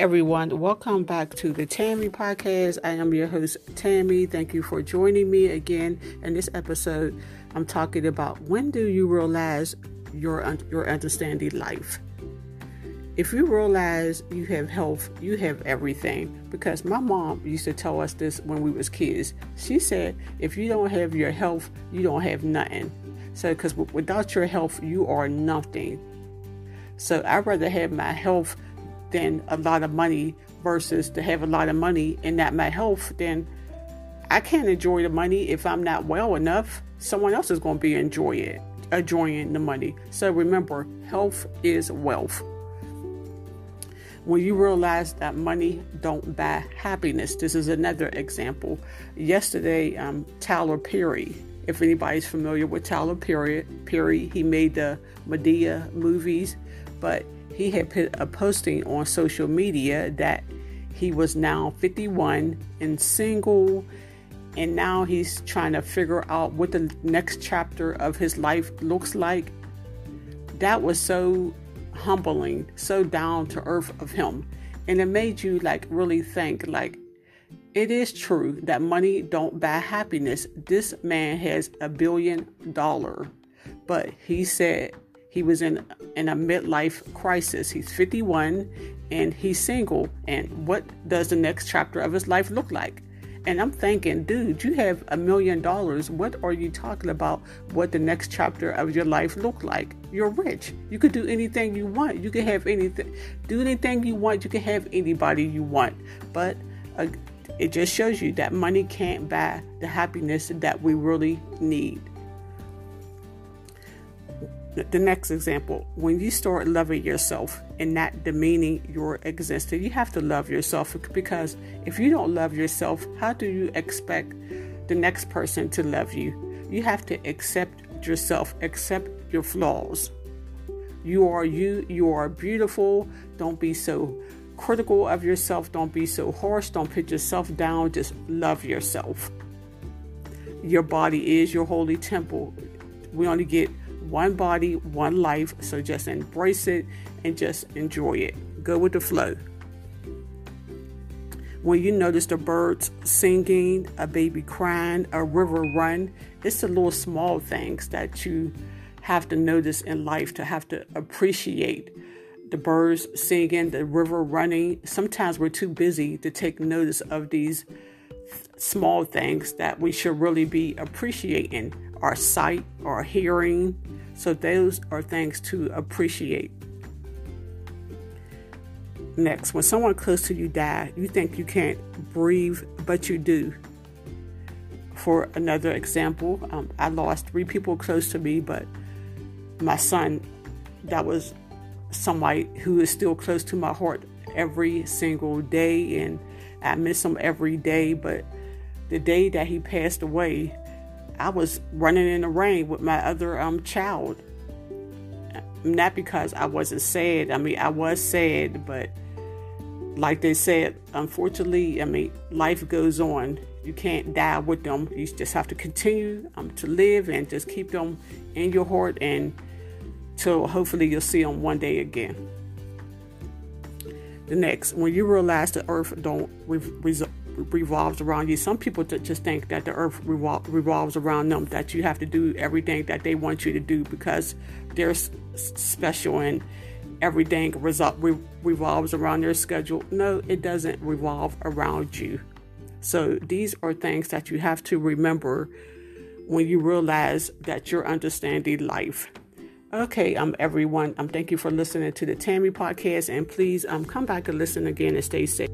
everyone. Welcome back to the Tammy Podcast. I am your host, Tammy. Thank you for joining me again. In this episode, I'm talking about when do you realize your your understanding life. If you realize you have health, you have everything. Because my mom used to tell us this when we was kids. She said, if you don't have your health, you don't have nothing. So, because without your health, you are nothing. So I'd rather have my health than a lot of money versus to have a lot of money and not my health, then I can't enjoy the money if I'm not well enough. Someone else is going to be enjoy it, enjoying the money. So remember, health is wealth. When you realize that money don't buy happiness, this is another example. Yesterday, um, Tyler Perry, if anybody's familiar with Tyler Perry, Perry, he made the Madea movies, but he had put a posting on social media that he was now 51 and single and now he's trying to figure out what the next chapter of his life looks like. That was so humbling so down to earth of him. And it made you like really think like it is true that money don't buy happiness. This man has a billion dollar but he said he was in in a midlife crisis. He's 51 and he's single. And what does the next chapter of his life look like? And I'm thinking, dude, you have a million dollars. What are you talking about? What the next chapter of your life look like? You're rich. You could do anything you want. You can have anything, do anything you want. You can have anybody you want. But uh, it just shows you that money can't buy the happiness that we really need the next example when you start loving yourself and not demeaning your existence you have to love yourself because if you don't love yourself how do you expect the next person to love you? You have to accept yourself accept your flaws. You are you you are beautiful. Don't be so critical of yourself. Don't be so harsh. Don't put yourself down. Just love yourself. Your body is your holy temple. We only get one body, one life. So just embrace it and just enjoy it. Go with the flow. When you notice the birds singing, a baby crying, a river run, it's the little small things that you have to notice in life to have to appreciate. The birds singing, the river running. Sometimes we're too busy to take notice of these small things that we should really be appreciating our sight, our hearing, so those are things to appreciate. Next, when someone close to you die, you think you can't breathe, but you do. For another example, um, I lost three people close to me, but my son, that was somebody who is still close to my heart every single day, and I miss him every day. But the day that he passed away, I was running in the rain with my other um child. Not because I wasn't sad. I mean, I was sad, but like they said, unfortunately, I mean, life goes on. You can't die with them. You just have to continue um, to live and just keep them in your heart and till hopefully you'll see them one day again. The next, when you realize the earth don't re- revolves around you. Some people just think that the earth revol- revolves around them, that you have to do everything that they want you to do because they're s- special and everything resol- re- revolves around their schedule. No, it doesn't revolve around you. So these are things that you have to remember when you realize that you're understanding life. Okay, um, everyone, um, thank you for listening to the Tammy podcast, and please um, come back and listen again and stay safe.